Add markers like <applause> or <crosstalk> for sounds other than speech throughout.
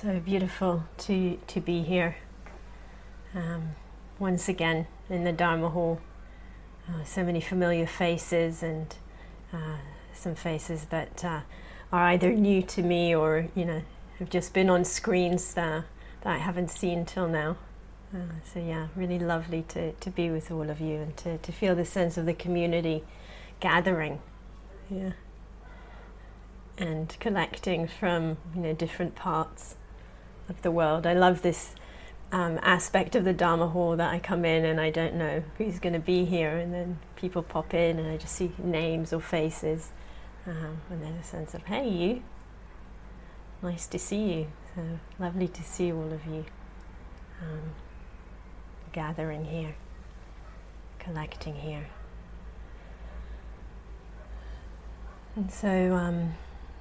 So beautiful to, to be here um, once again in the Dharma Hall. Uh, so many familiar faces and uh, some faces that uh, are either new to me or, you know, have just been on screens that, that I haven't seen till now. Uh, so yeah, really lovely to, to be with all of you and to, to feel the sense of the community gathering. Yeah. And collecting from, you know, different parts of the world. I love this um, aspect of the Dharma Hall that I come in and I don't know who's going to be here, and then people pop in and I just see names or faces, um, and there's a sense of, hey, you, nice to see you. So lovely to see all of you um, gathering here, collecting here. And so, um,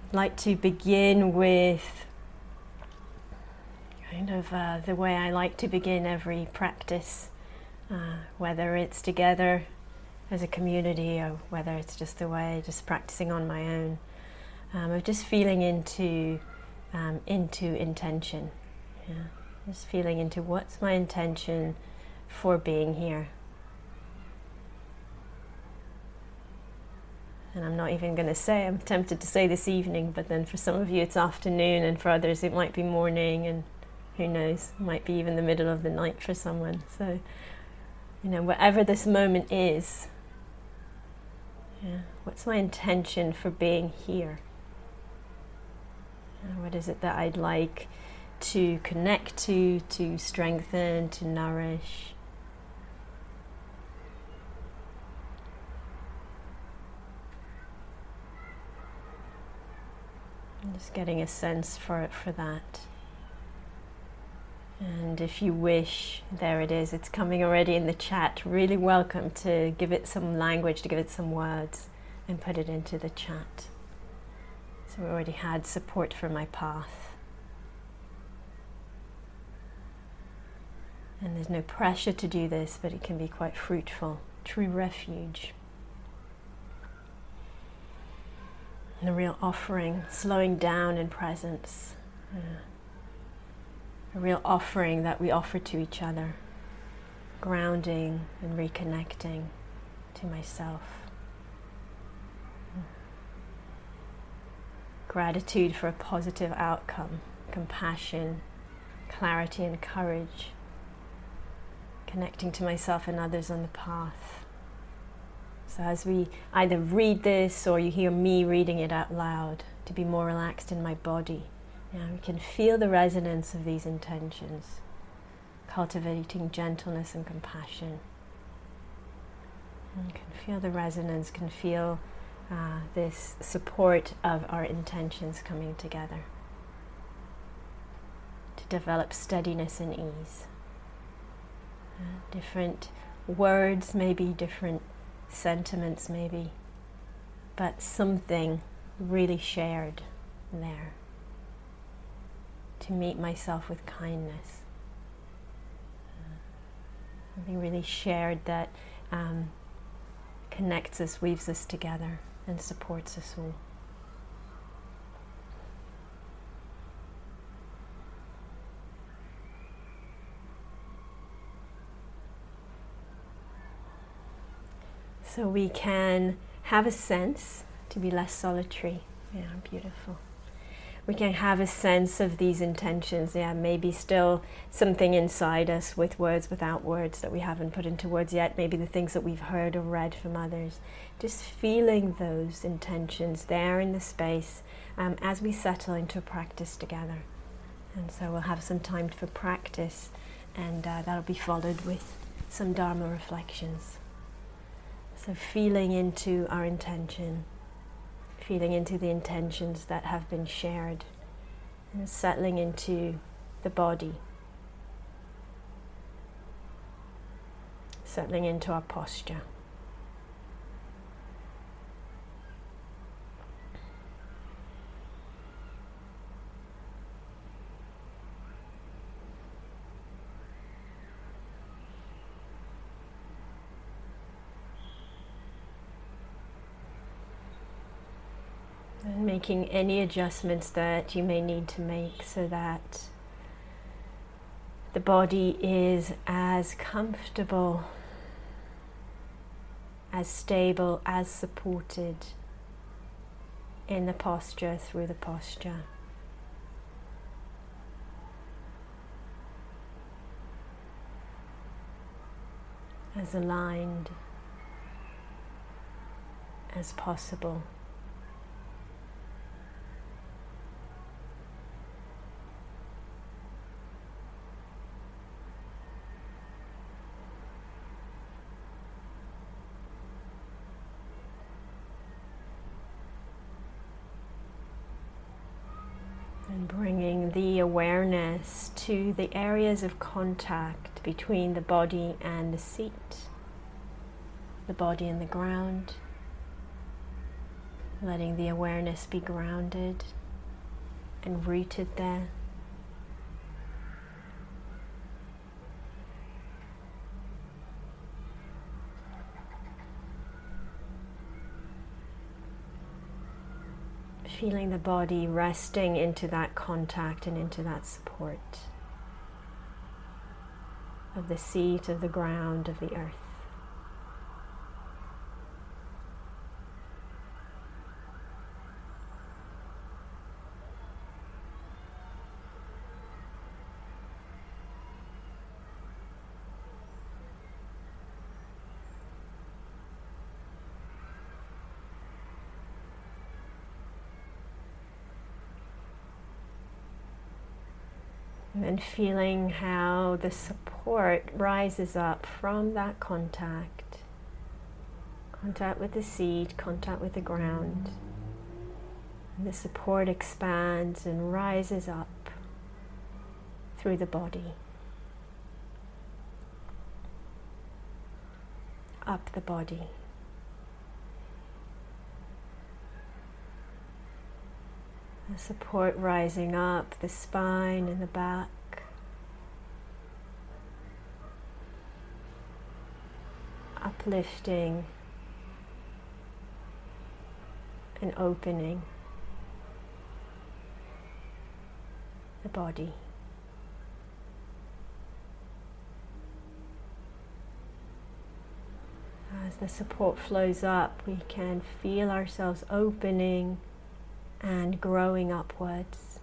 I'd like to begin with kind of uh, the way I like to begin every practice, uh, whether it's together as a community or whether it's just the way just practicing on my own, um, of just feeling into um, into intention, yeah? just feeling into what's my intention for being here. and I'm not even going to say, I'm tempted to say this evening, but then for some of you it's afternoon, and for others it might be morning, and who knows, might be even the middle of the night for someone. So, you know, whatever this moment is, yeah, what's my intention for being here? what is it that I'd like to connect to, to strengthen, to nourish? I'm just getting a sense for it for that. And if you wish, there it is, it's coming already in the chat. Really welcome to give it some language, to give it some words, and put it into the chat. So we already had support for my path. And there's no pressure to do this, but it can be quite fruitful. True refuge. And a real offering, slowing down in presence. Yeah a real offering that we offer to each other, grounding and reconnecting to myself. Gratitude for a positive outcome, compassion, clarity, and courage. Connecting to myself and others on the path. So, as we either read this or you hear me reading it out loud, to be more relaxed in my body now we can feel the resonance of these intentions, cultivating gentleness and compassion. And can feel the resonance, can feel uh, this support of our intentions coming together to develop steadiness and ease. Uh, different words, maybe different sentiments, maybe, but something really shared there to meet myself with kindness. something really shared that um, connects us, weaves us together, and supports us all. So we can have a sense to be less solitary. Yeah, beautiful we can have a sense of these intentions. Yeah, maybe still something inside us with words without words that we haven't put into words yet. Maybe the things that we've heard or read from others. Just feeling those intentions there in the space um, as we settle into practice together. And so we'll have some time for practice, and uh, that'll be followed with some Dharma reflections. So feeling into our intention feeling into the intentions that have been shared and settling into the body, settling into our posture. And making any adjustments that you may need to make so that the body is as comfortable, as stable, as supported in the posture through the posture. As aligned as possible. And bringing the awareness to the areas of contact between the body and the seat, the body and the ground. Letting the awareness be grounded and rooted there. Feeling the body resting into that contact and into that support of the seat, of the ground, of the earth. And feeling how the support rises up from that contact contact with the seed, contact with the ground. And the support expands and rises up through the body. Up the body. The support rising up the spine and the back. Uplifting and opening the body. As the support flows up, we can feel ourselves opening and growing upwards.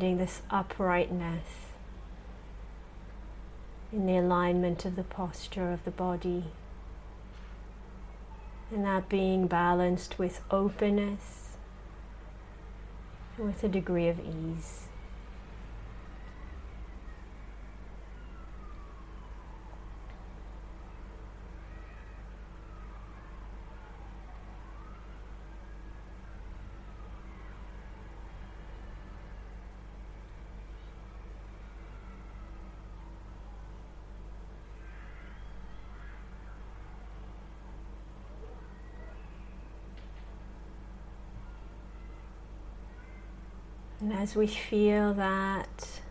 Finding this uprightness in the alignment of the posture of the body, and that being balanced with openness, and with a degree of ease. And as we feel that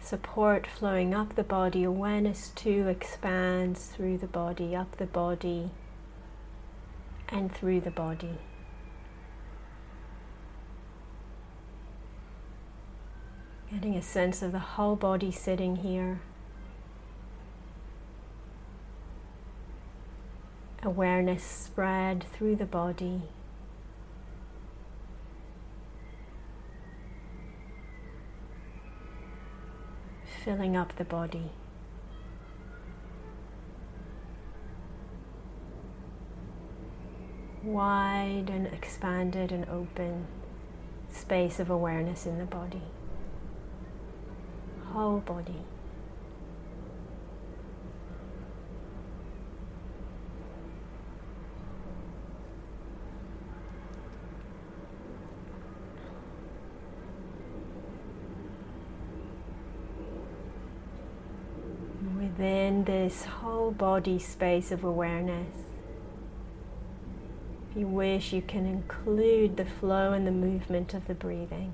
support flowing up the body, awareness too expands through the body, up the body, and through the body. Getting a sense of the whole body sitting here. Awareness spread through the body. Filling up the body. Wide and expanded and open space of awareness in the body, whole body. Within this whole body space of awareness. If you wish, you can include the flow and the movement of the breathing.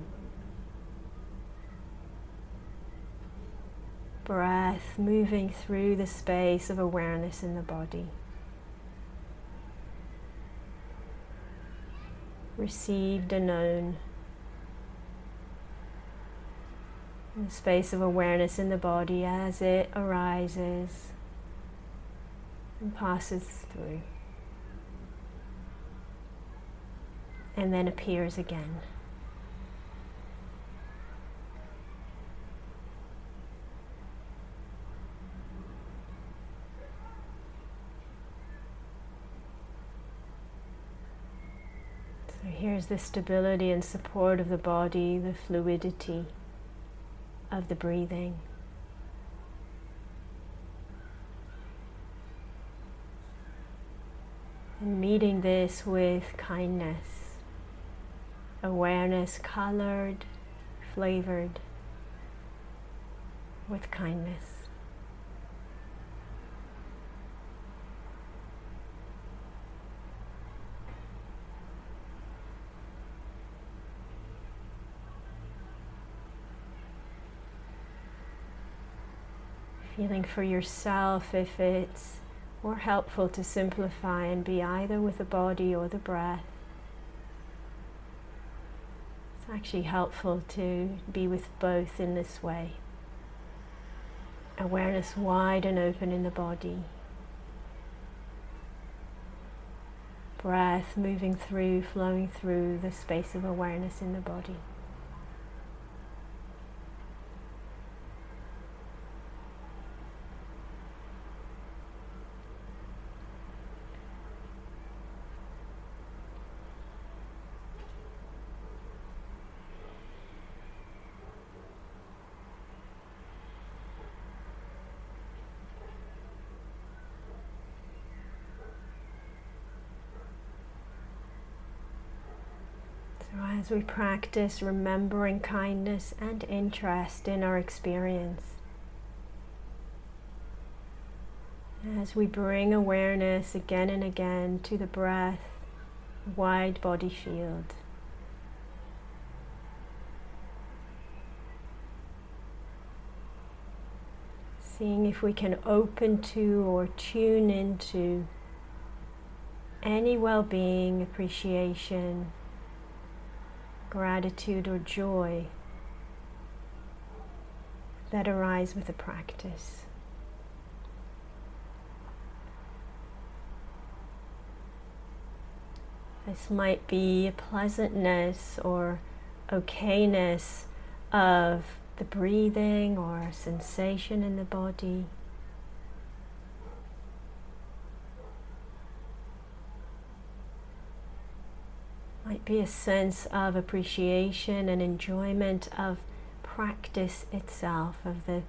breath moving through the space of awareness in the body. Received and known. The space of awareness in the body as it arises and passes through. And then appears again. So here's the stability and support of the body, the fluidity of the breathing. And meeting this with kindness, awareness colored, flavored with kindness. Feeling for yourself if it's more helpful to simplify and be either with the body or the breath. It's actually helpful to be with both in this way. Awareness wide and open in the body. Breath moving through, flowing through the space of awareness in the body. As we practice remembering kindness and interest in our experience. As we bring awareness again and again to the breath, wide body field. Seeing if we can open to or tune into any well being, appreciation, gratitude or joy that arise with the practice. This might be a pleasantness or okayness of the breathing or sensation in the body. Might be a sense of appreciation and enjoyment of practice itself, of the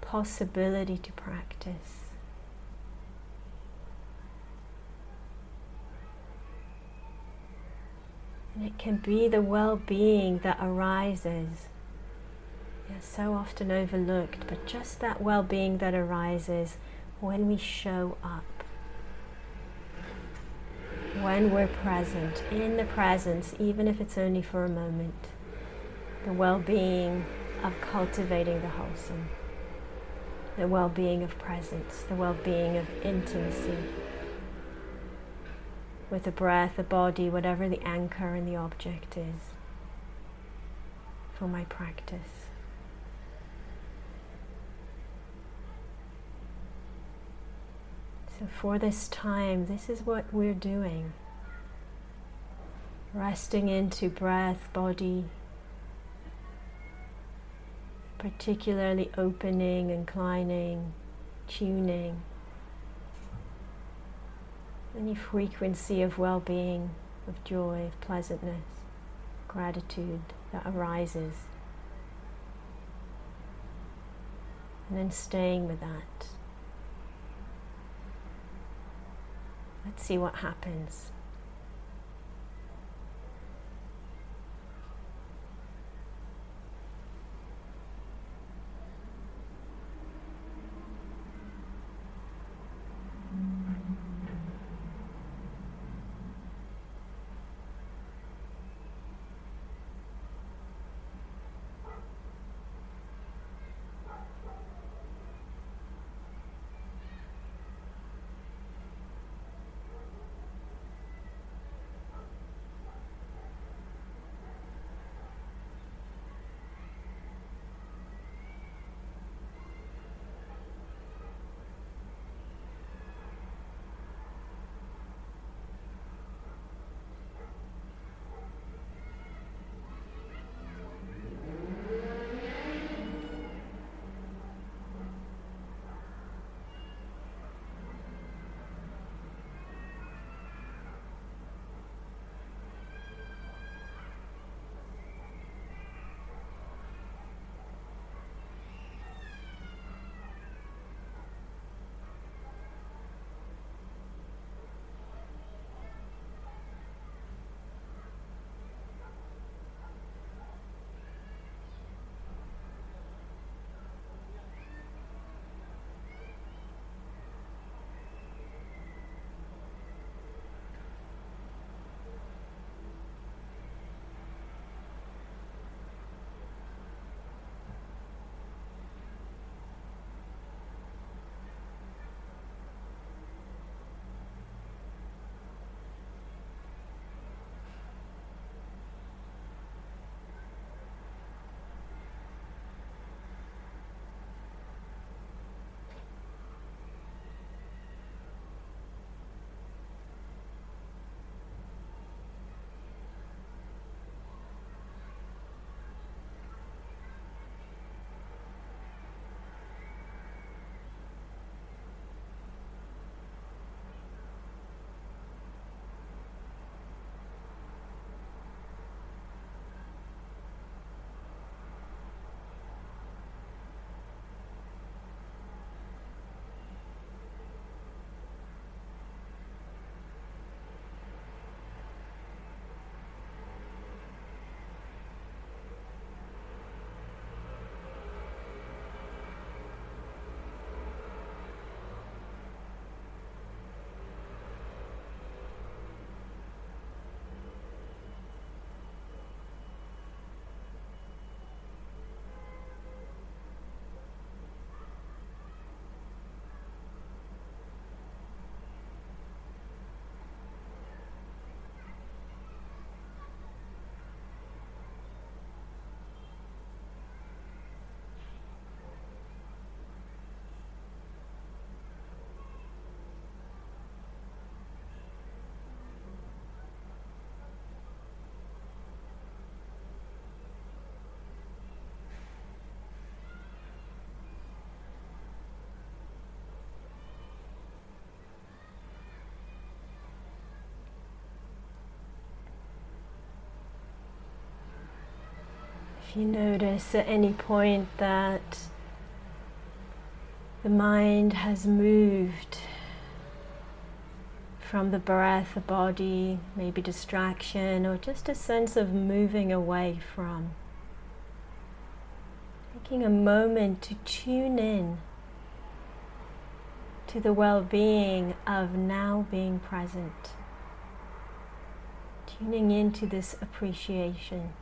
possibility to practice. And it can be the well being that arises. Yeah, so often overlooked, but just that well being that arises when we show up when we're present, in the presence, even if it's only for a moment, the well being of cultivating the wholesome, the well being of presence, the well being of intimacy with the breath, the body, whatever the anchor and the object is for my practice. So, for this time, this is what we're doing. Resting into breath, body, particularly opening, inclining, tuning. Any frequency of well being, of joy, of pleasantness, gratitude that arises. And then staying with that. Let's see what happens. If you notice at any point that the mind has moved from the breath, the body, maybe distraction, or just a sense of moving away from. Taking a moment to tune in to the well being of now being present. Tuning into this appreciation.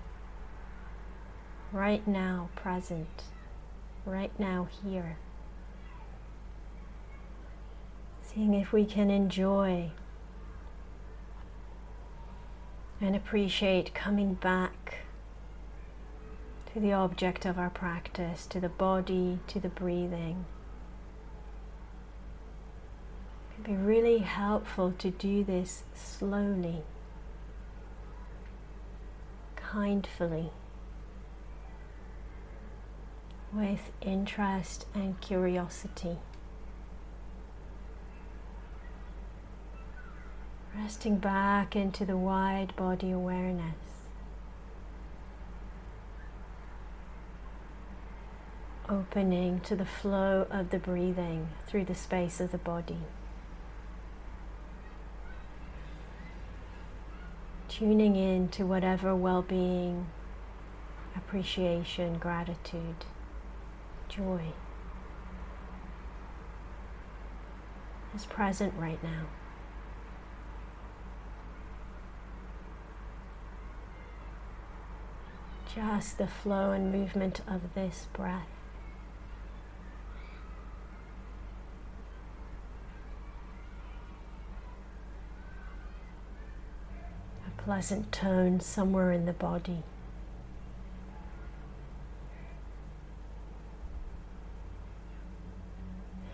Right now, present. Right now, here. Seeing if we can enjoy and appreciate coming back to the object of our practice, to the body, to the breathing. It can be really helpful to do this slowly, kindly, with interest and curiosity. Resting back into the wide body awareness. Opening to the flow of the breathing through the space of the body. Tuning in to whatever well being, appreciation, gratitude, joy is present right now. Just the flow and movement of this breath. A pleasant tone somewhere in the body.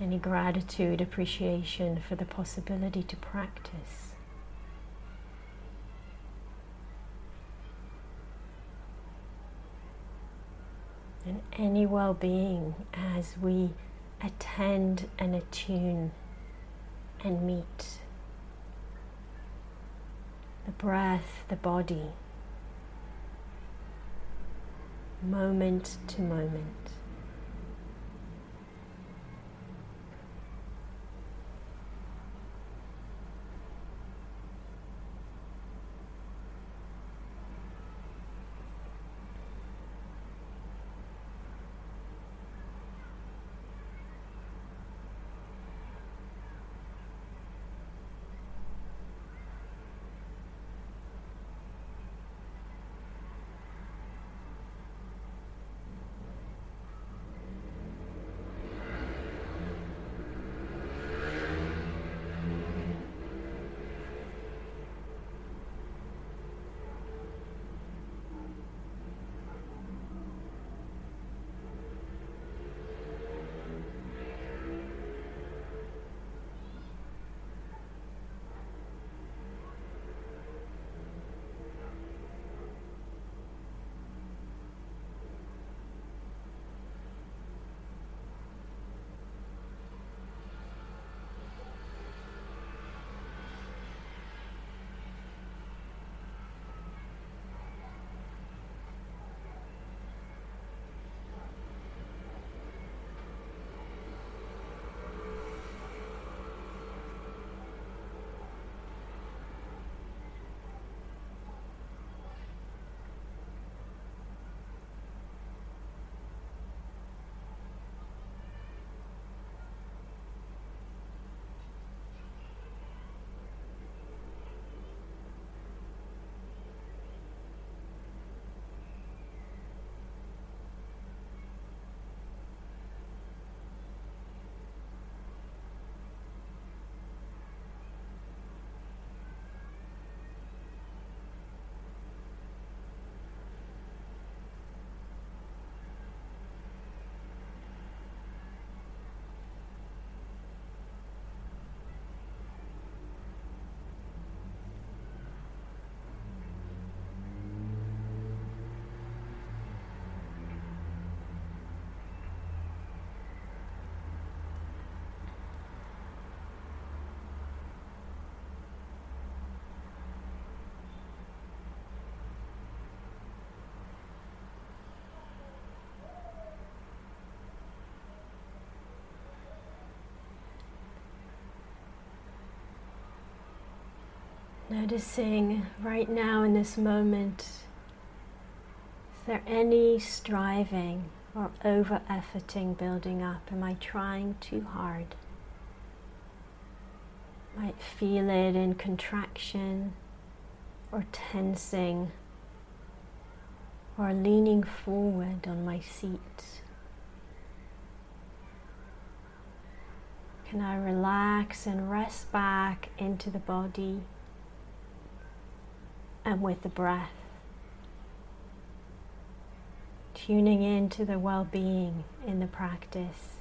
Any gratitude, appreciation for the possibility to practice. and any well being as we attend and attune and meet the breath, the body, moment to moment. Noticing right now in this moment, is there any striving or over efforting building up? Am I trying too hard? Might feel it in contraction or tensing or leaning forward on my seat. Can I relax and rest back into the body? And with the breath. Tuning into the well being in the practice.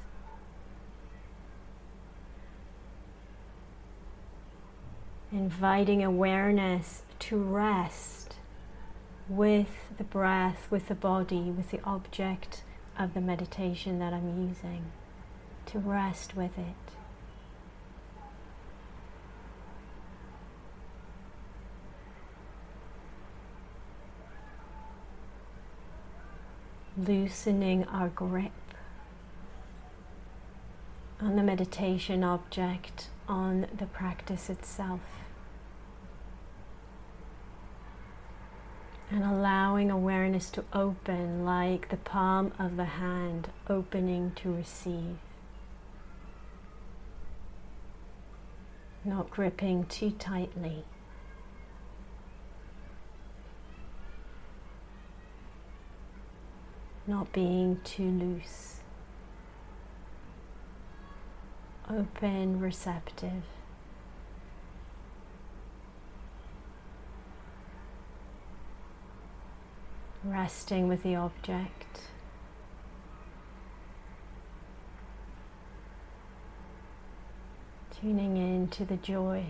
Inviting awareness to rest with the breath, with the body, with the object of the meditation that I'm using, to rest with it. Loosening our grip on the meditation object, on the practice itself. And allowing awareness to open like the palm of the hand opening to receive. Not gripping too tightly. Not being too loose, open, receptive. Resting with the object. Tuning in to the joy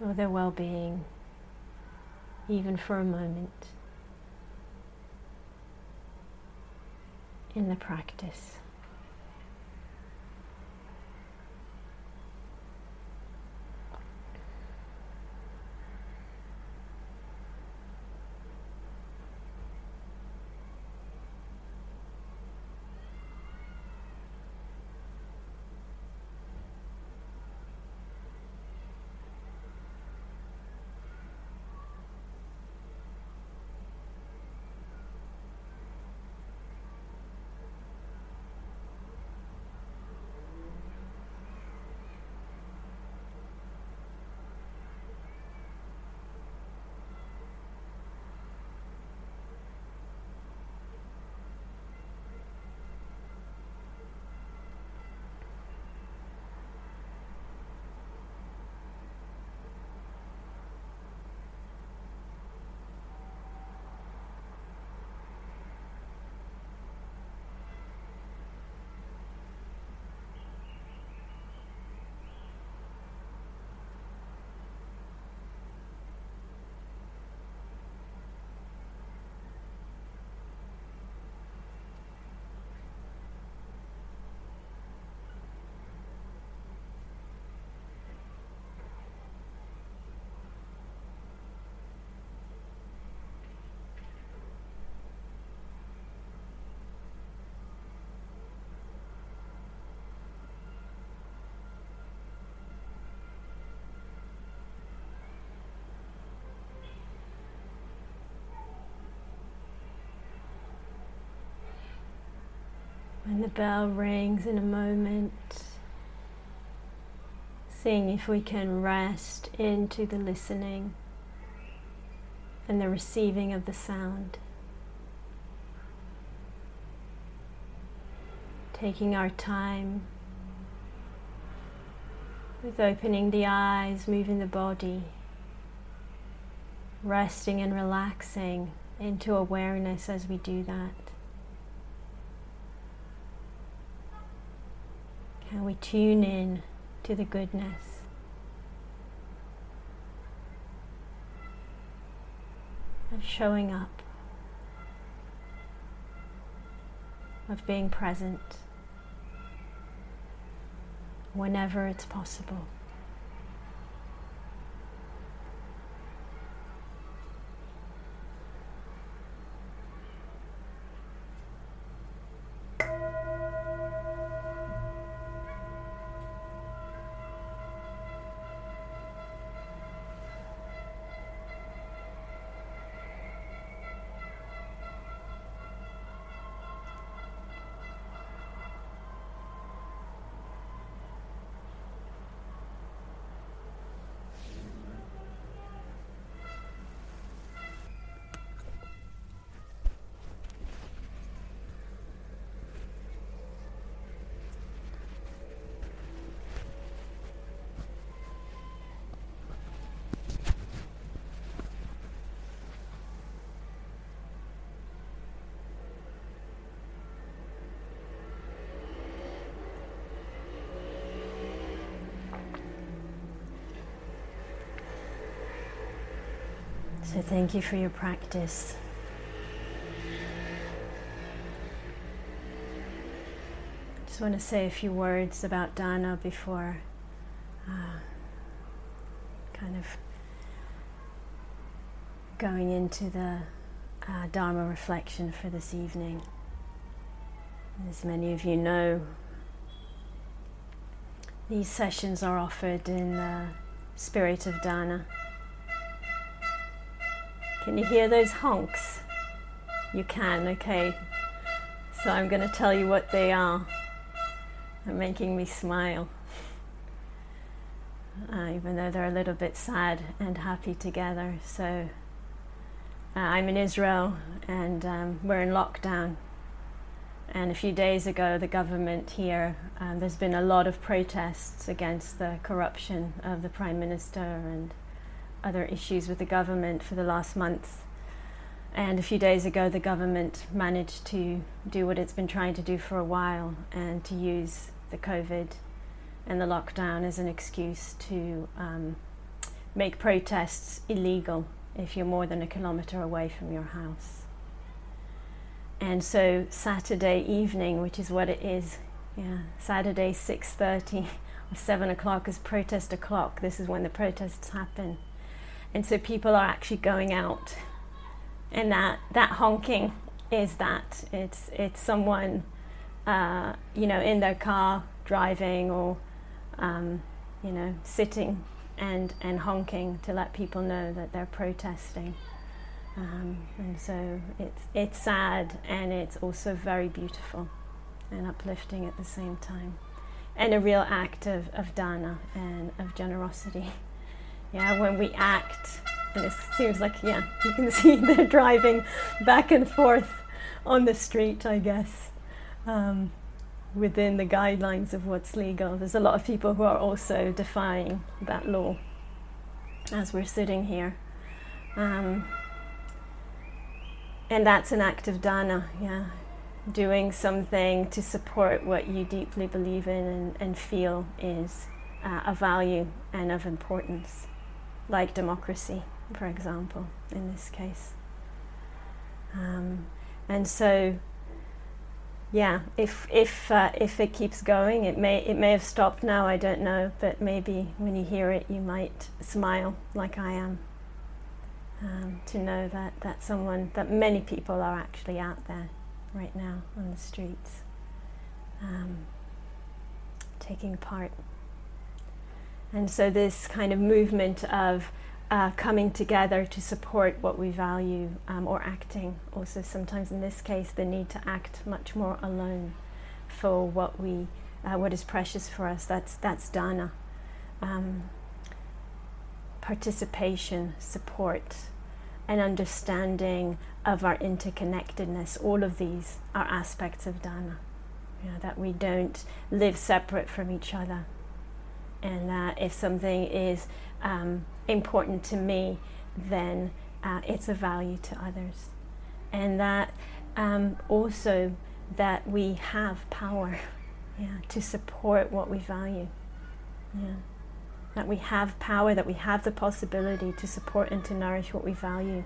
or the well being, even for a moment. In the practice. When the bell rings in a moment, seeing if we can rest into the listening and the receiving of the sound. Taking our time with opening the eyes, moving the body, resting and relaxing into awareness as we do that. Can we tune in to the goodness? Of showing up, of being present whenever it's possible. So, thank you for your practice. I Just want to say a few words about Dana before uh, kind of going into the uh, Dharma reflection for this evening. As many of you know, these sessions are offered in the spirit of Dana. Can you hear those honks? You can, okay. So I'm going to tell you what they are. They're making me smile. Uh, even though they're a little bit sad and happy together. So uh, I'm in Israel and um, we're in lockdown. And a few days ago, the government here, um, there's been a lot of protests against the corruption of the Prime Minister and other issues with the government for the last month. And a few days ago, the government managed to do what it's been trying to do for a while and to use the COVID and the lockdown as an excuse to um, make protests illegal if you're more than a kilometre away from your house. And so Saturday evening, which is what it is, yeah, Saturday 6:30 <laughs> or 7 o'clock is protest o'clock. This is when the protests happen, and so people are actually going out, and that that honking is that it's it's someone, uh, you know, in their car driving or, um, you know, sitting and, and honking to let people know that they're protesting. Um, and so it's, it's sad and it's also very beautiful and uplifting at the same time. And a real act of, of dana and of generosity. <laughs> Yeah, when we act, and it seems like, yeah, you can <laughs> see they're driving back and forth on the street, I guess. Um, within the guidelines of what's legal. There's a lot of people who are also defying that law as we're sitting here. Um, and that's an act of dana, yeah. Doing something to support what you deeply believe in and, and feel is uh, a value and of importance, like democracy, for example, in this case. Um, and so yeah, if if uh, if it keeps going, it may it may have stopped now. I don't know, but maybe when you hear it, you might smile like I am. Um, to know that that someone that many people are actually out there right now on the streets, um, taking part. And so this kind of movement of uh, coming together to support what we value um, or acting. Also, sometimes in this case, the need to act much more alone for what we, uh, what is precious for us. That's that's dana. Um, participation, support, and understanding of our interconnectedness. All of these are aspects of dana. You know, that we don't live separate from each other, and that if something is um, important to me, then uh, it's a value to others. And that um, also that we have power <laughs> yeah, to support what we value. Yeah. That we have power, that we have the possibility to support and to nourish what we value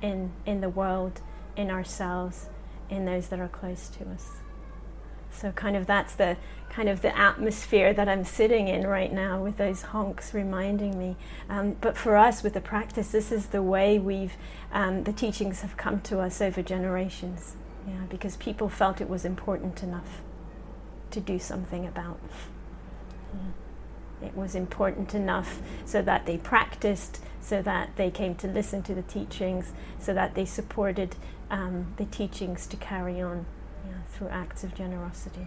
in, in the world, in ourselves, in those that are close to us. So kind of that's the kind of the atmosphere that I'm sitting in right now with those honks reminding me. Um, but for us with the practice, this is the way we've um, the teachings have come to us over generations. Yeah, because people felt it was important enough to do something about. Yeah. It was important enough so that they practiced, so that they came to listen to the teachings, so that they supported um, the teachings to carry on through acts of generosity.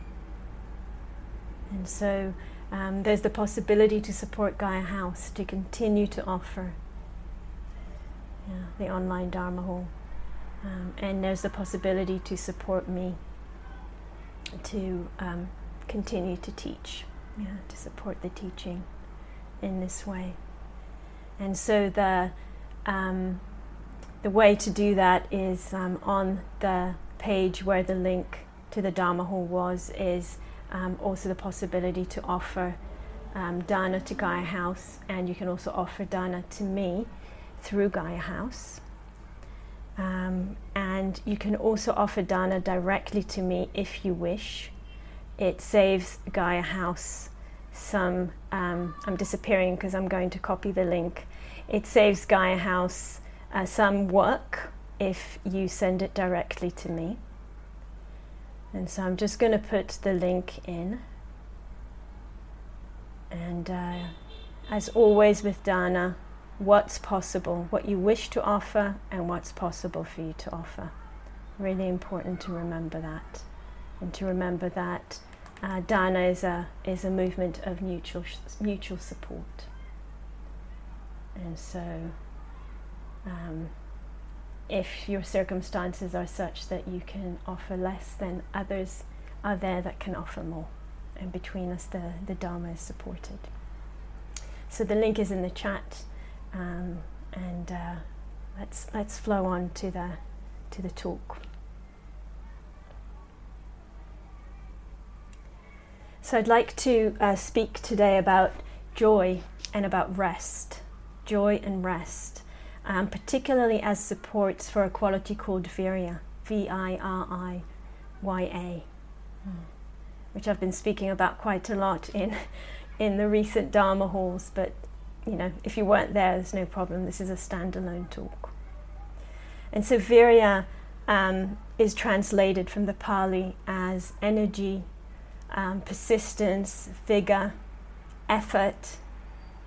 And so um, there's the possibility to support Gaia House to continue to offer yeah, the online Dharma Hall. Um, and there's the possibility to support me to um, continue to teach, yeah, to support the teaching in this way. And so the um, the way to do that is um, on the page where the link to the Dharma Hall was is um, also the possibility to offer um, dana to Gaia House, and you can also offer dana to me through Gaia House. Um, and you can also offer dana directly to me if you wish. It saves Gaia House some. Um, I'm disappearing because I'm going to copy the link. It saves Gaia House uh, some work if you send it directly to me. And so I'm just going to put the link in. And uh, as always with Dana, what's possible, what you wish to offer, and what's possible for you to offer. Really important to remember that. And to remember that uh, Dana is a, is a movement of mutual, mutual support. And so, um, if your circumstances are such that you can offer less, then others are there that can offer more. And between us, the, the Dharma is supported. So the link is in the chat, um, and uh, let's let's flow on to the to the talk. So I'd like to uh, speak today about joy and about rest, joy and rest um, particularly as supports for a quality called Virya, V I R I Y A, which I've been speaking about quite a lot in, <laughs> in the recent Dharma halls. But you know, if you weren't there, there's no problem. This is a standalone talk. And so Virya um, is translated from the Pali as energy, um, persistence, vigor, effort,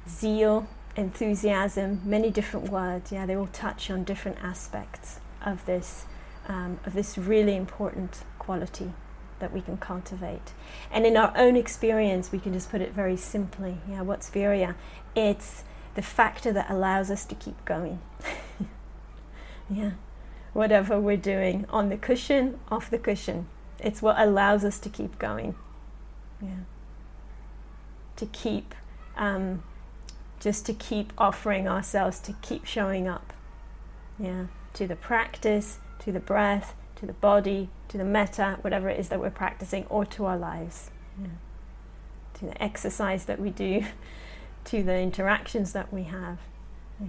zeal, enthusiasm, many different words. Yeah, they all touch on different aspects of this um, of this really important quality that we can cultivate. And in our own experience, we can just put it very simply. Yeah, what's virya? It's the factor that allows us to keep going. <laughs> yeah, whatever we're doing on the cushion, off the cushion, it's what allows us to keep going. Yeah, to keep. Um, just to keep offering ourselves, to keep showing up. Yeah, to the practice, to the breath, to the body, to the metta, whatever it is that we're practicing, or to our lives. Yeah. To the exercise that we do, <laughs> to the interactions that we have. Yeah.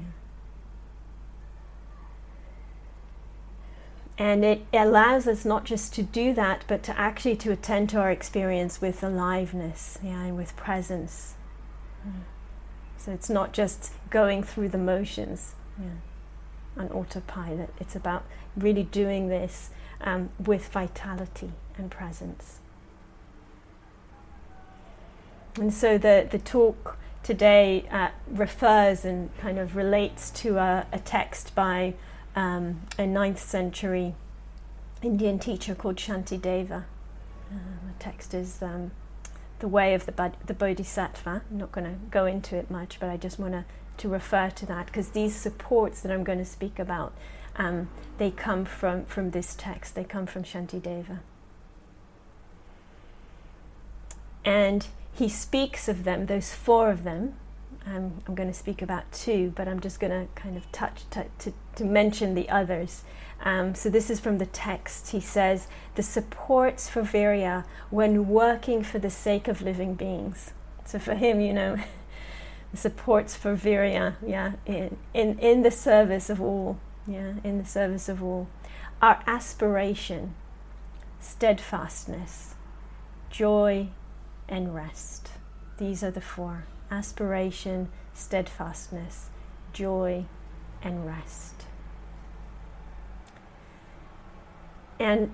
And it allows us not just to do that, but to actually to attend to our experience with aliveness, yeah, and with presence. Yeah. So it's not just going through the motions yeah, on autopilot. It's about really doing this um, with vitality and presence. And so the, the talk today uh, refers and kind of relates to a, a text by um, a 9th century Indian teacher called Shantideva. Uh, the text is um, the way of the, the bodhisattva. I'm not going to go into it much, but I just want to to refer to that because these supports that I'm going to speak about, um, they come from, from this text. They come from Shantideva. And he speaks of them, those four of them. Um, I'm going to speak about two, but I'm just going to kind of touch to, to, to mention the others. Um, so this is from the text. He says, the supports for Virya when working for the sake of living beings. So for him, you know, <laughs> the supports for Virya, yeah, in, in, in the service of all, yeah, in the service of all. Our aspiration, steadfastness, joy, and rest. These are the four aspiration, steadfastness, joy, and rest. And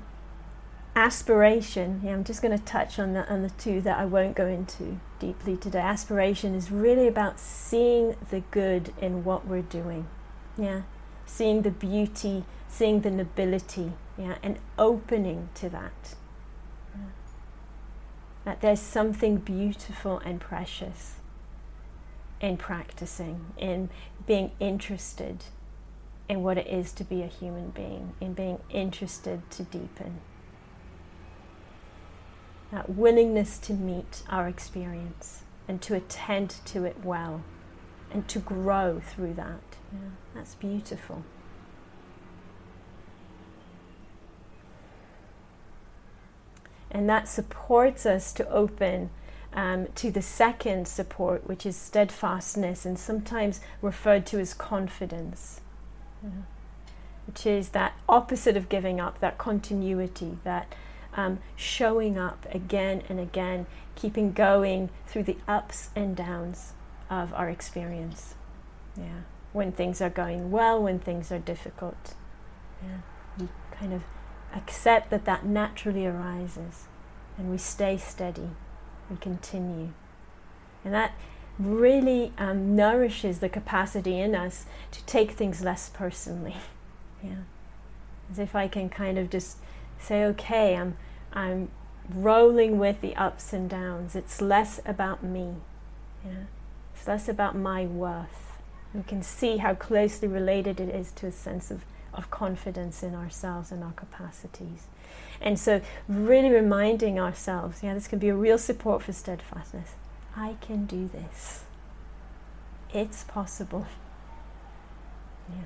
aspiration, yeah, I'm just going to touch on the, on the two that I won't go into deeply today. Aspiration is really about seeing the good in what we're doing. Yeah. Seeing the beauty, seeing the nobility, yeah, and opening to that. Yeah. That there's something beautiful and precious in practicing, in being interested in what it is to be a human being, in being interested to deepen. That willingness to meet our experience and to attend to it well and to grow through that. Yeah, that's beautiful. And that supports us to open um, to the second support, which is steadfastness and sometimes referred to as confidence, yeah. which is that opposite of giving up, that continuity, that um, showing up again and again, keeping going through the ups and downs of our experience. Yeah, when things are going well, when things are difficult. Yeah, we kind of accept that that naturally arises, and we stay steady We continue. And that really um, nourishes the capacity in us to take things less personally. <laughs> yeah. As if I can kind of just say, okay, I'm, I'm rolling with the ups and downs. It's less about me. Yeah. It's less about my worth. We can see how closely related it is to a sense of, of confidence in ourselves and our capacities. And so, really reminding ourselves, yeah, this can be a real support for steadfastness. I can do this. It's possible. <laughs> Yeah.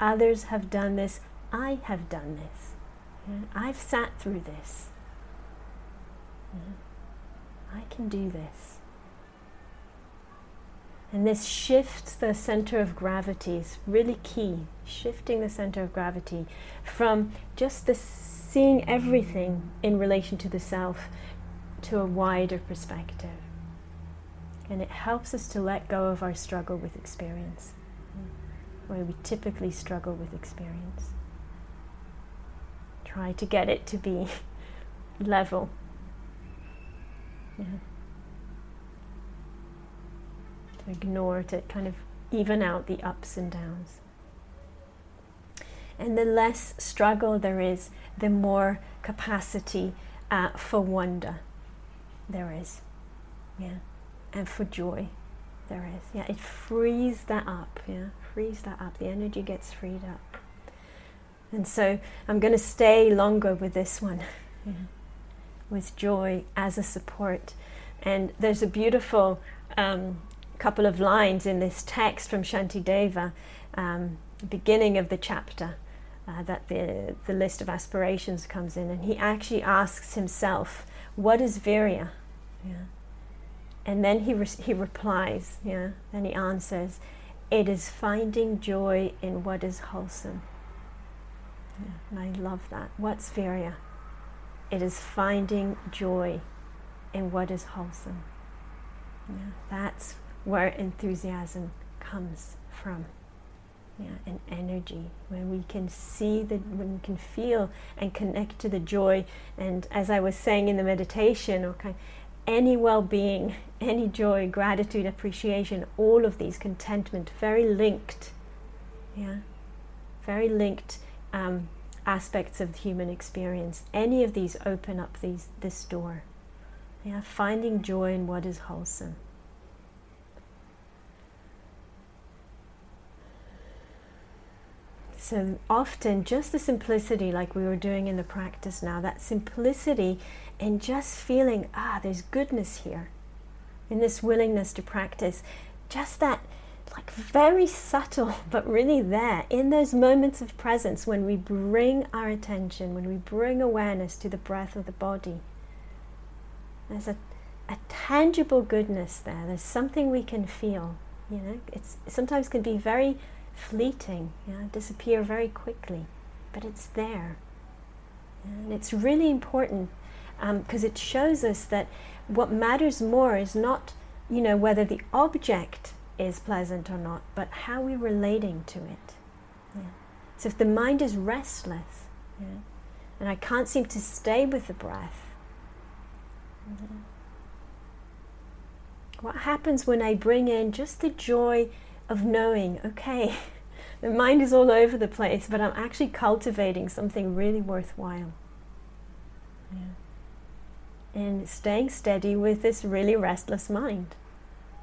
Others have done this. I have done this. Yeah. I've sat through this. Yeah. I can do this. And this shifts the center of gravity, is really key. Shifting the center of gravity from just the seeing everything in relation to the self to a wider perspective. And it helps us to let go of our struggle with experience, where we typically struggle with experience. Try to get it to be <laughs> level. Yeah. To ignore, to kind of even out the ups and downs. And the less struggle there is, the more capacity uh, for wonder there is. Yeah. And for joy there is. Yeah. It frees that up. Yeah. Frees that up. The energy gets freed up. And so I'm going to stay longer with this one. Yeah. With joy as a support. And there's a beautiful um, couple of lines in this text from Shantideva, um, beginning of the chapter uh, that the, the list of aspirations comes in, and he actually asks himself, What is Virya? Yeah. And then he, re- he replies, yeah, and he answers, It is finding joy in what is wholesome. Yeah, and I love that. What's Virya? It is finding joy in what is wholesome. Yeah, that's where enthusiasm comes from yeah, and energy, when we can see the, when we can feel and connect to the joy. And as I was saying in the meditation, okay, any well-being, any joy, gratitude, appreciation, all of these contentment, very linked, yeah, very linked um, aspects of the human experience. Any of these open up these this door, yeah, finding joy in what is wholesome. So often, just the simplicity, like we were doing in the practice now, that simplicity and just feeling, ah, there's goodness here, in this willingness to practice, just that, like very subtle, <laughs> but really there, in those moments of presence when we bring our attention, when we bring awareness to the breath of the body. There's a, a tangible goodness there. There's something we can feel. You know, it's sometimes can be very fleeting, yeah, disappear very quickly, but it's there. And it's really important because um, it shows us that what matters more is not, you know, whether the object is pleasant or not, but how we're relating to it. Yeah. So if the mind is restless, yeah, and I can't seem to stay with the breath, mm-hmm. what happens when I bring in just the joy of knowing, okay, <laughs> the mind is all over the place, but I'm actually cultivating something really worthwhile. Yeah. And staying steady with this really restless mind.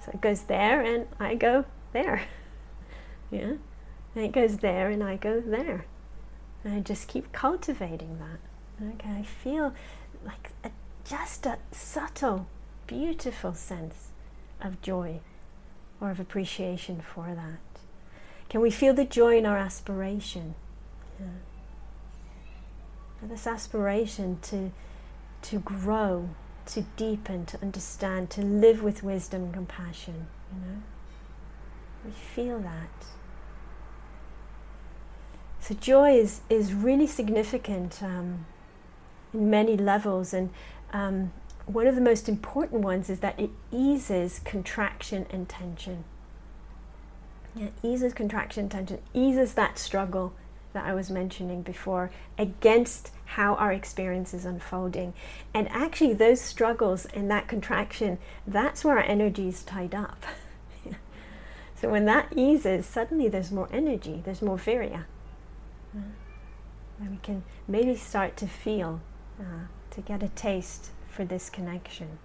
So it goes there and I go there. <laughs> yeah. And it goes there and I go there. And I just keep cultivating that. Okay, I feel like a, just a subtle, beautiful sense of joy or of appreciation for that? Can we feel the joy in our aspiration? Yeah. this aspiration to, to grow to deepen, to understand, to live with wisdom and compassion, you know. We feel that. So joy is, is really significant um, in many levels, and um, one of the most important ones is that it eases contraction and tension. Yeah, eases contraction and tension, eases that struggle that I was mentioning before against how our experience is unfolding. And actually, those struggles and that contraction, that's where our energy is tied up. <laughs> so when that eases, suddenly there's more energy, there's more virya. And we can maybe start to feel, uh, to get a taste for this connection.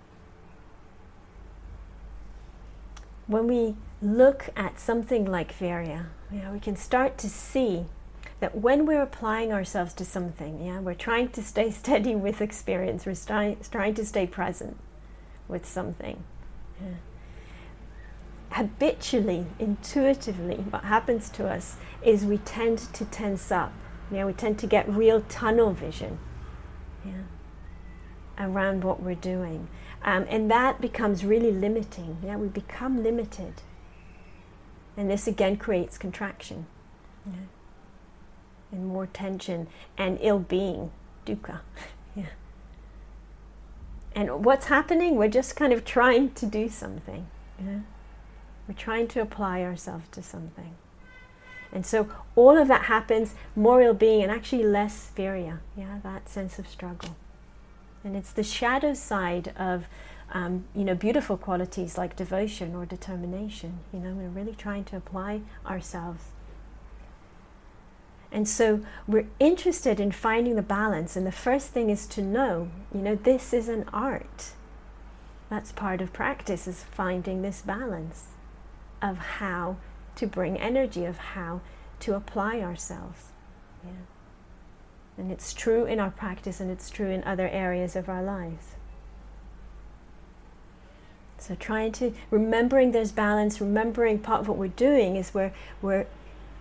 When we look at something like virya, yeah, we can start to see that when we're applying ourselves to something, yeah, we're trying to stay <laughs> steady with experience, we're trying, trying to stay present with something. Yeah. Habitually, intuitively, what happens to us is we tend to tense up. Yeah, we tend to get real tunnel vision yeah, around what we're doing. Um, and that becomes really limiting. Yeah, we become limited. And this again creates contraction. Yeah and more tension and ill being, dukkha. <laughs> yeah. And what's happening? We're just kind of trying to do something. Yeah? We're trying to apply ourselves to something. And so all of that happens, more ill being, and actually less virya, yeah, that sense of struggle. And it's the shadow side of, um, you know, beautiful qualities like devotion or determination. You know, we're really trying to apply ourselves and so we're interested in finding the balance. And the first thing is to know, you know, this is an art. That's part of practice, is finding this balance of how to bring energy, of how to apply ourselves. Yeah. And it's true in our practice and it's true in other areas of our lives. So trying to remembering there's balance, remembering part of what we're doing is where we're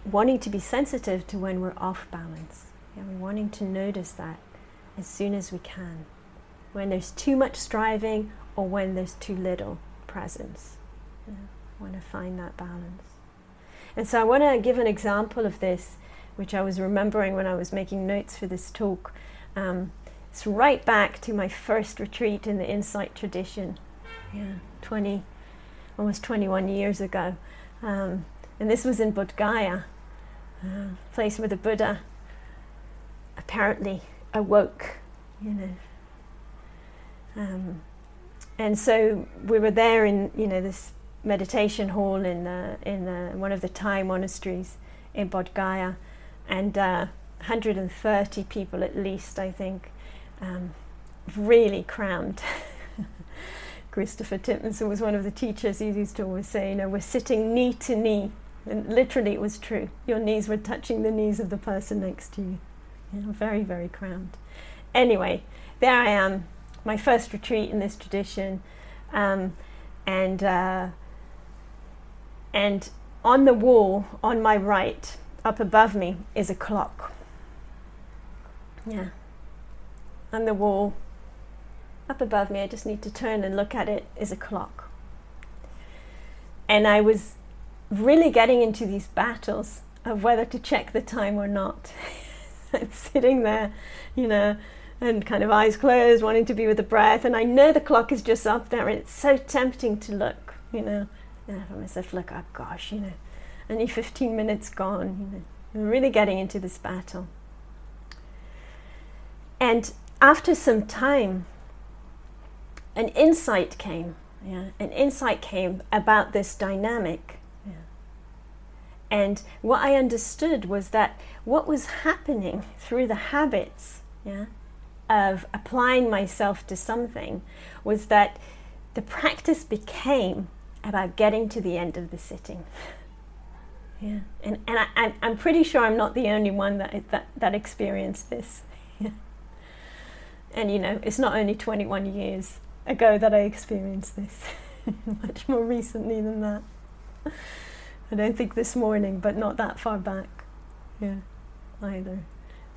wanting to be sensitive to when we're off balance. Yeah, we're wanting to notice that as soon as we can. When there's too much striving or when there's too little presence. Yeah, want to find that balance. And so I want to give an example of this, which I was remembering when I was making notes for this talk. Um, it's right back to my first retreat in the Insight tradition, yeah, 20, almost 21 years ago. Um, and this was in Bodh Gaya, a place where the Buddha apparently awoke, you know. Um, and so we were there in, you know, this meditation hall in uh, in uh, one of the Thai monasteries in Bodh Gaya, and uh, 130 people at least, I think, um, really crammed. <laughs> Christopher Titmuss was one of the teachers. He used to always say, you know, we're sitting knee to knee and literally, it was true. Your knees were touching the knees of the person next to you. you know, very, very crammed. Anyway, there I am, my first retreat in this tradition, um, and uh, and on the wall on my right, up above me, is a clock. Yeah. And the wall, up above me, I just need to turn and look at it, is a clock. And I was really getting into these battles of whether to check the time or not. <laughs> I'm sitting there, you know, and kind of eyes closed, wanting to be with the breath. And I know the clock is just up there, and it's so tempting to look, you know. And I find myself, look, oh gosh, you know, only 15 minutes gone, you know. I'm really getting into this battle. And after some time, an insight came. Yeah, an insight came about this dynamic and what I understood was that what was happening through the habits yeah, of applying myself to something was that the practice became about getting to the end of the sitting. <laughs> yeah. And, and I, I'm pretty sure I'm not the only one that, that, that experienced this. <laughs> and you know, it's not only 21 years ago that I experienced this, <laughs> much more recently than that. I don't think this morning, but not that far back. Yeah, either.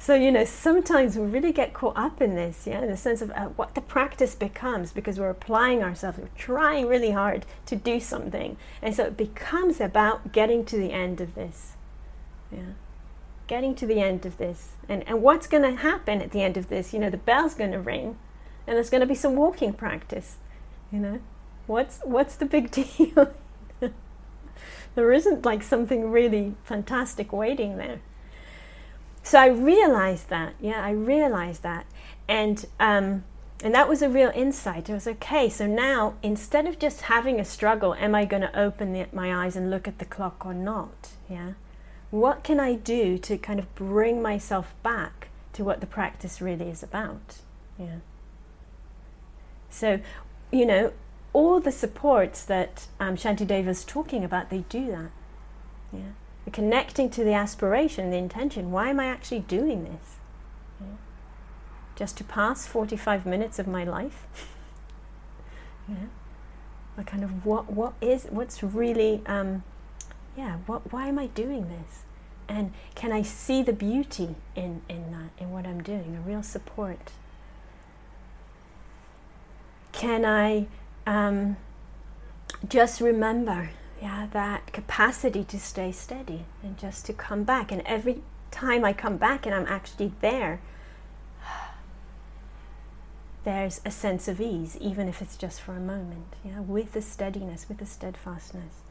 So, you know, sometimes we really get caught up in this, yeah, in the sense of uh, what the practice becomes because we're applying ourselves, we're trying really hard to do something. And so it becomes about getting to the end of this, yeah, getting to the end of this. And, and what's going to happen at the end of this? You know, the bell's going to ring and there's going to be some walking practice, you know. What's, what's the big <laughs> deal? there isn't like something really fantastic waiting there. So I realized that, yeah, I realized that, and um, and that was a real insight. It was okay. So now, instead of just having a struggle, am I going to open the, my eyes and look at the clock or not? Yeah, what can I do to kind of bring myself back to what the practice really is about? Yeah. So, you know, all the supports that um, Shantideva is talking about, they do that. Yeah connecting to the aspiration, the intention. Why am I actually doing this? Yeah. Just to pass 45 minutes of my life? <laughs> yeah. I kind of what what is what's really um, yeah what why am I doing this? And can I see the beauty in in that in what I'm doing? A real support. Can I um, just remember yeah, that capacity to stay steady and just to come back. And every time I come back and I'm actually there, <sighs> there's a sense of ease, even if it's just for a moment, yeah, with the steadiness, with the steadfastness.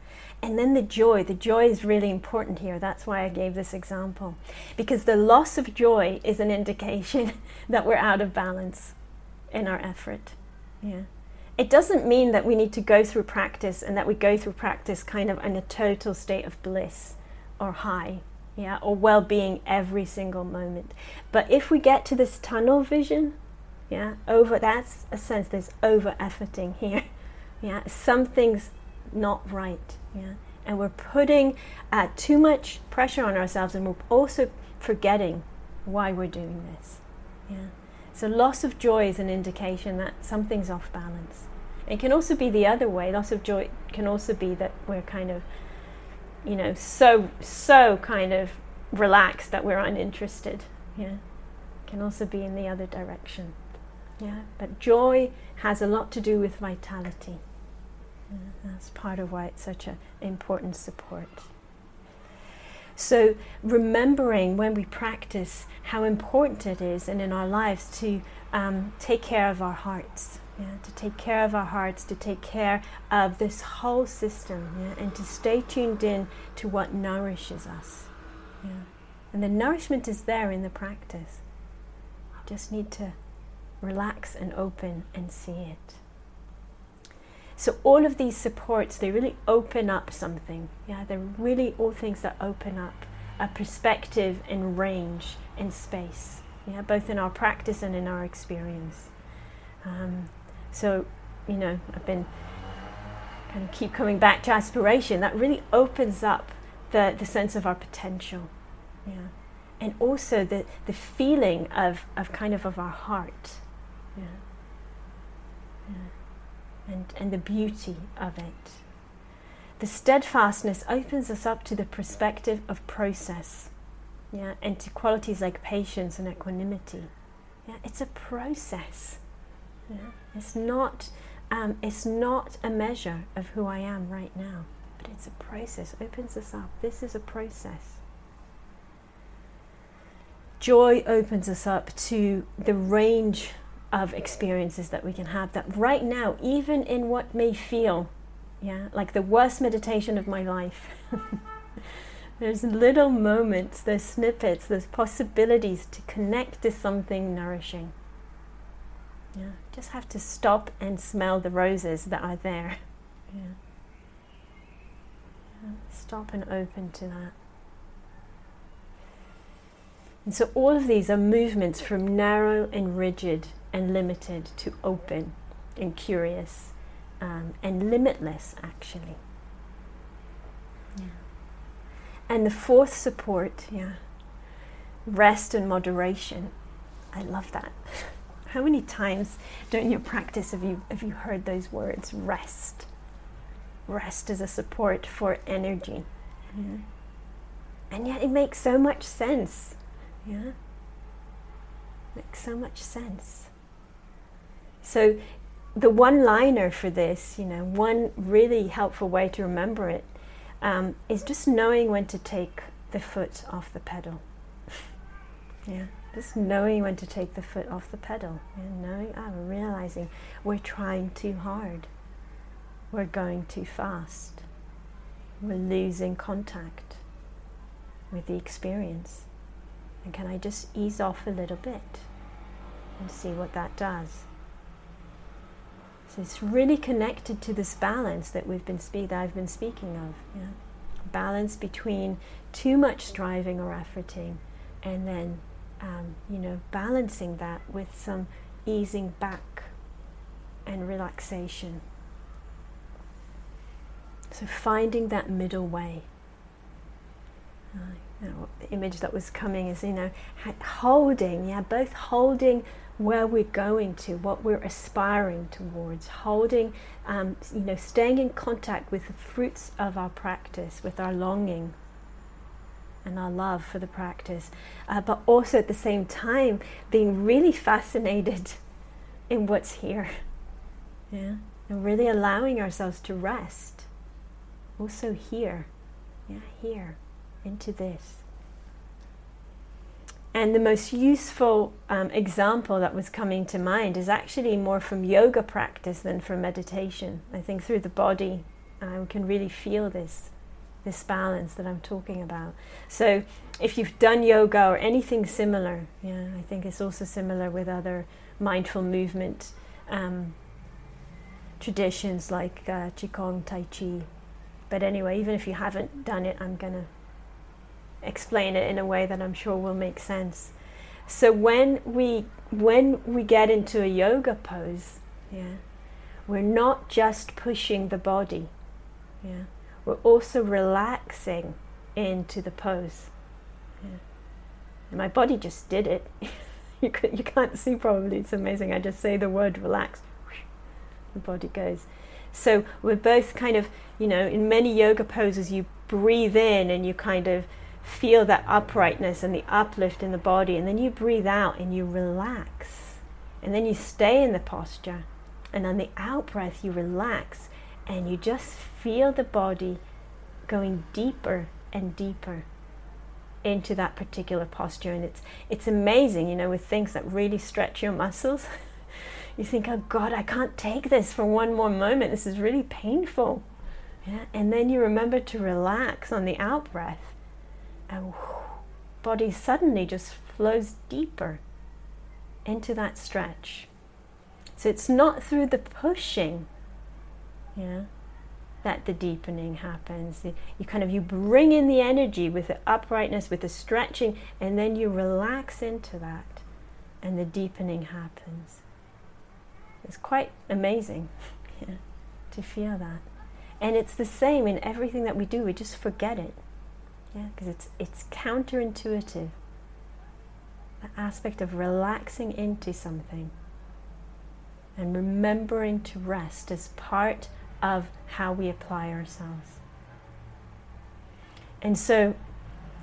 And then the joy. The joy is really important here. That's why I gave this example. Because the loss of joy is an indication <laughs> that we're out of balance in our effort. Yeah it doesn't mean that we need to go through practice and that we go through practice kind of in a total state of bliss or high, yeah, or well being every single moment. But if we get to this tunnel vision, yeah, over that's a sense there's over efforting here, <laughs> yeah, something's not right, yeah, and we're putting uh, too much pressure on ourselves and we're also forgetting why we're doing this, yeah. So, loss of joy is an indication that something's off balance. It can also be the other way. Loss of joy can also be that we're kind of, you know, so, so kind of relaxed that we're uninterested. Yeah. It can also be in the other direction. Yeah. But joy has a lot to do with vitality. Yeah, that's part of why it's such an important support. So, remembering when we practice how important it is and in our lives to um, take care of our hearts, yeah, to take care of our hearts, to take care of this whole system, yeah, and to stay tuned in to what nourishes us. Yeah. And the nourishment is there in the practice. I just need to relax and open and see it. So all of these supports, they really open up something. Yeah, they're really all things that open up a perspective and range and space. Yeah, both in our practice and in our experience. Um, so, you know, I've been kind of keep coming back to aspiration. That really opens up the, the sense of our potential. Yeah. And also the, the feeling of, of kind of of our heart. Yeah. yeah and, and the beauty of it. The steadfastness opens us up to the perspective of process, yeah, and to qualities like patience and equanimity. Yeah, it's a process. Yeah, it's not, um, it's not a measure of who I am right now, but it's a process. Opens us up. This is a process. Joy opens us up to the range of experiences that we can have that right now, even in what may feel, yeah, like the worst meditation of my life. <laughs> there's little moments, there's snippets, there's possibilities to connect to something nourishing. Yeah, just have to stop and smell the roses that are there. <laughs> Yeah. yeah. Stop and open to that. And so all of these are movements from narrow and rigid and limited to open and curious um, and limitless, actually. Yeah. And the fourth support, yeah, rest and moderation. I love that. <laughs> How many times during your practice have you have you heard those words? Rest. Rest is a support for energy. Yeah. And yet it makes so much sense. Yeah. Makes so much sense. So, the one liner for this, you know, one really helpful way to remember it um, is just knowing when to take the foot off the pedal. <laughs> yeah, just knowing when to take the foot off the pedal. And knowing, ah, realizing we're trying too hard, we're going too fast, we're losing contact with the experience. And can I just ease off a little bit and see what that does? So it's really connected to this balance that we've been that I've been speaking of. Yeah? Balance between too much striving or efforting, and then um, you know balancing that with some easing back and relaxation. So finding that middle way. Uh, you know, the image that was coming is you know holding, yeah, both holding where we're going to, what we're aspiring towards, holding, um, you know, staying in contact with the fruits of our practice, with our longing and our love for the practice, uh, but also at the same time being really fascinated <laughs> in what's here, <laughs> yeah, and really allowing ourselves to rest, also here, yeah, here, into this. And the most useful um, example that was coming to mind is actually more from yoga practice than from meditation. I think through the body, uh, we can really feel this, this balance that I'm talking about. So, if you've done yoga or anything similar, yeah, I think it's also similar with other mindful movement um, traditions like uh, Qigong, Tai Chi. But anyway, even if you haven't done it, I'm to explain it in a way that I'm sure will make sense. So when we when we get into a yoga pose, yeah, we're not just pushing the body, yeah, we're also relaxing into the pose. Yeah. And my body just did it. <laughs> you can, you can't see probably. It's amazing. I just say the word relax, the body goes. So we're both kind of, you know, in many yoga poses, you breathe in and you kind of feel that uprightness and the uplift in the body, and then you breathe out and you relax, and then you stay in the posture, and on the out breath, you relax and you just feel the body going deeper and deeper into that particular posture. And it's it's amazing you know with things that really stretch your muscles <laughs> you think oh god i can't take this for one more moment. This is really painful. Yeah and then you remember to relax on the out breath and body suddenly just flows deeper into that stretch. So it's not through the pushing, yeah, that the deepening happens. You kind of you bring in the energy with the uprightness, with the stretching, and then you relax into that, and the deepening happens. It's quite amazing <laughs> yeah, to feel that. And it's the same in everything that we do, we just forget it. Yeah, because it's it's counterintuitive. The aspect of relaxing into something and remembering to rest is part of how we apply ourselves. And so,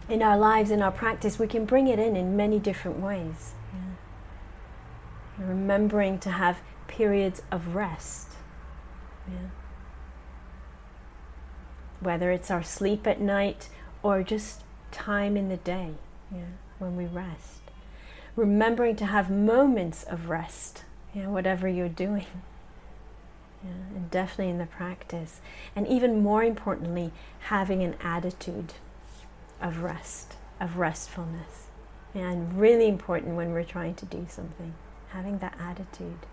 in our lives, in our practice, we can bring it in in many different ways. Yeah. Remembering to have periods of rest. Yeah. Whether it's our sleep at night or just time in the day yeah, when we rest. Remembering to have moments of rest, yeah, whatever you're doing. <laughs> Yeah, and definitely in the practice. And even more importantly, having an attitude of rest, of restfulness. And really important when we're trying to do something, having that attitude.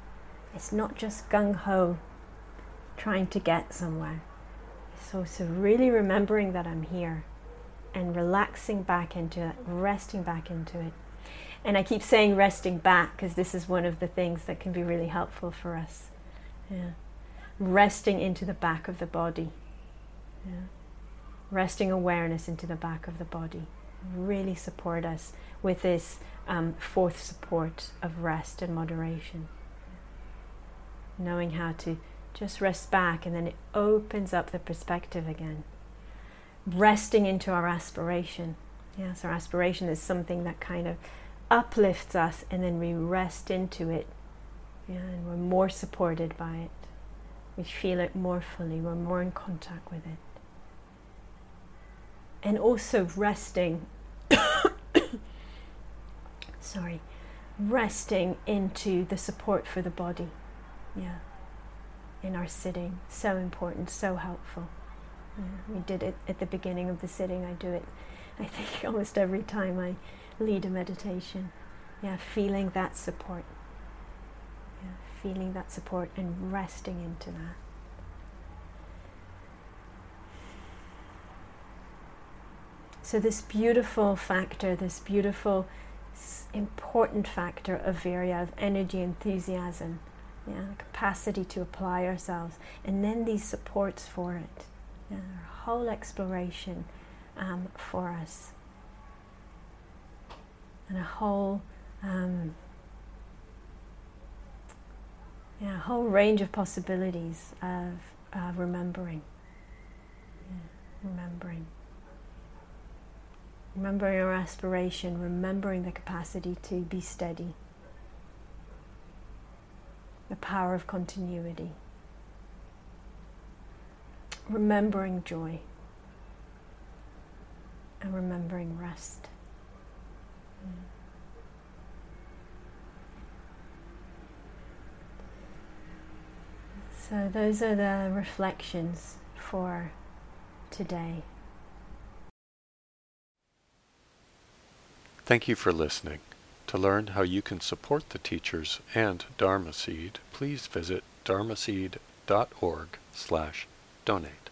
It's not just gung ho trying to get somewhere. So, so really remembering that I'm here and relaxing back into it, resting back into it. And I keep saying resting back because this is one of the things that can be really helpful for us. Yeah. Resting into the back of the body. Yeah. Resting awareness into the back of the body. Really support us with this um, fourth support of rest and moderation. Knowing how to just rest back and then it opens up the perspective again resting into our aspiration. Yes, our aspiration is something that kind of uplifts us and then we rest into it. Yeah, and we're more supported by it. We feel it more fully, we're more in contact with it. And also resting, <coughs> sorry, resting into the support for the body. Yeah, in our sitting. So important, so helpful. We did it at the beginning of the sitting. I do it, I think, <laughs> almost every time I lead a meditation. Yeah, feeling that support. Yeah, feeling that support and resting into that. So, this beautiful factor, this beautiful, important factor of virya, of energy, enthusiasm, yeah, capacity to apply ourselves, and then these supports for it, our whole exploration um, for us and a whole um, yeah, a whole range of possibilities of uh, remembering. Yeah, remembering. Remembering our aspiration, remembering the capacity to be steady, the power of continuity, remembering joy, and remembering rest. So, those are the reflections for today. Thank you for listening. To learn how you can support the teachers and Dharma Seed, please visit dharmaseed.org slash donate.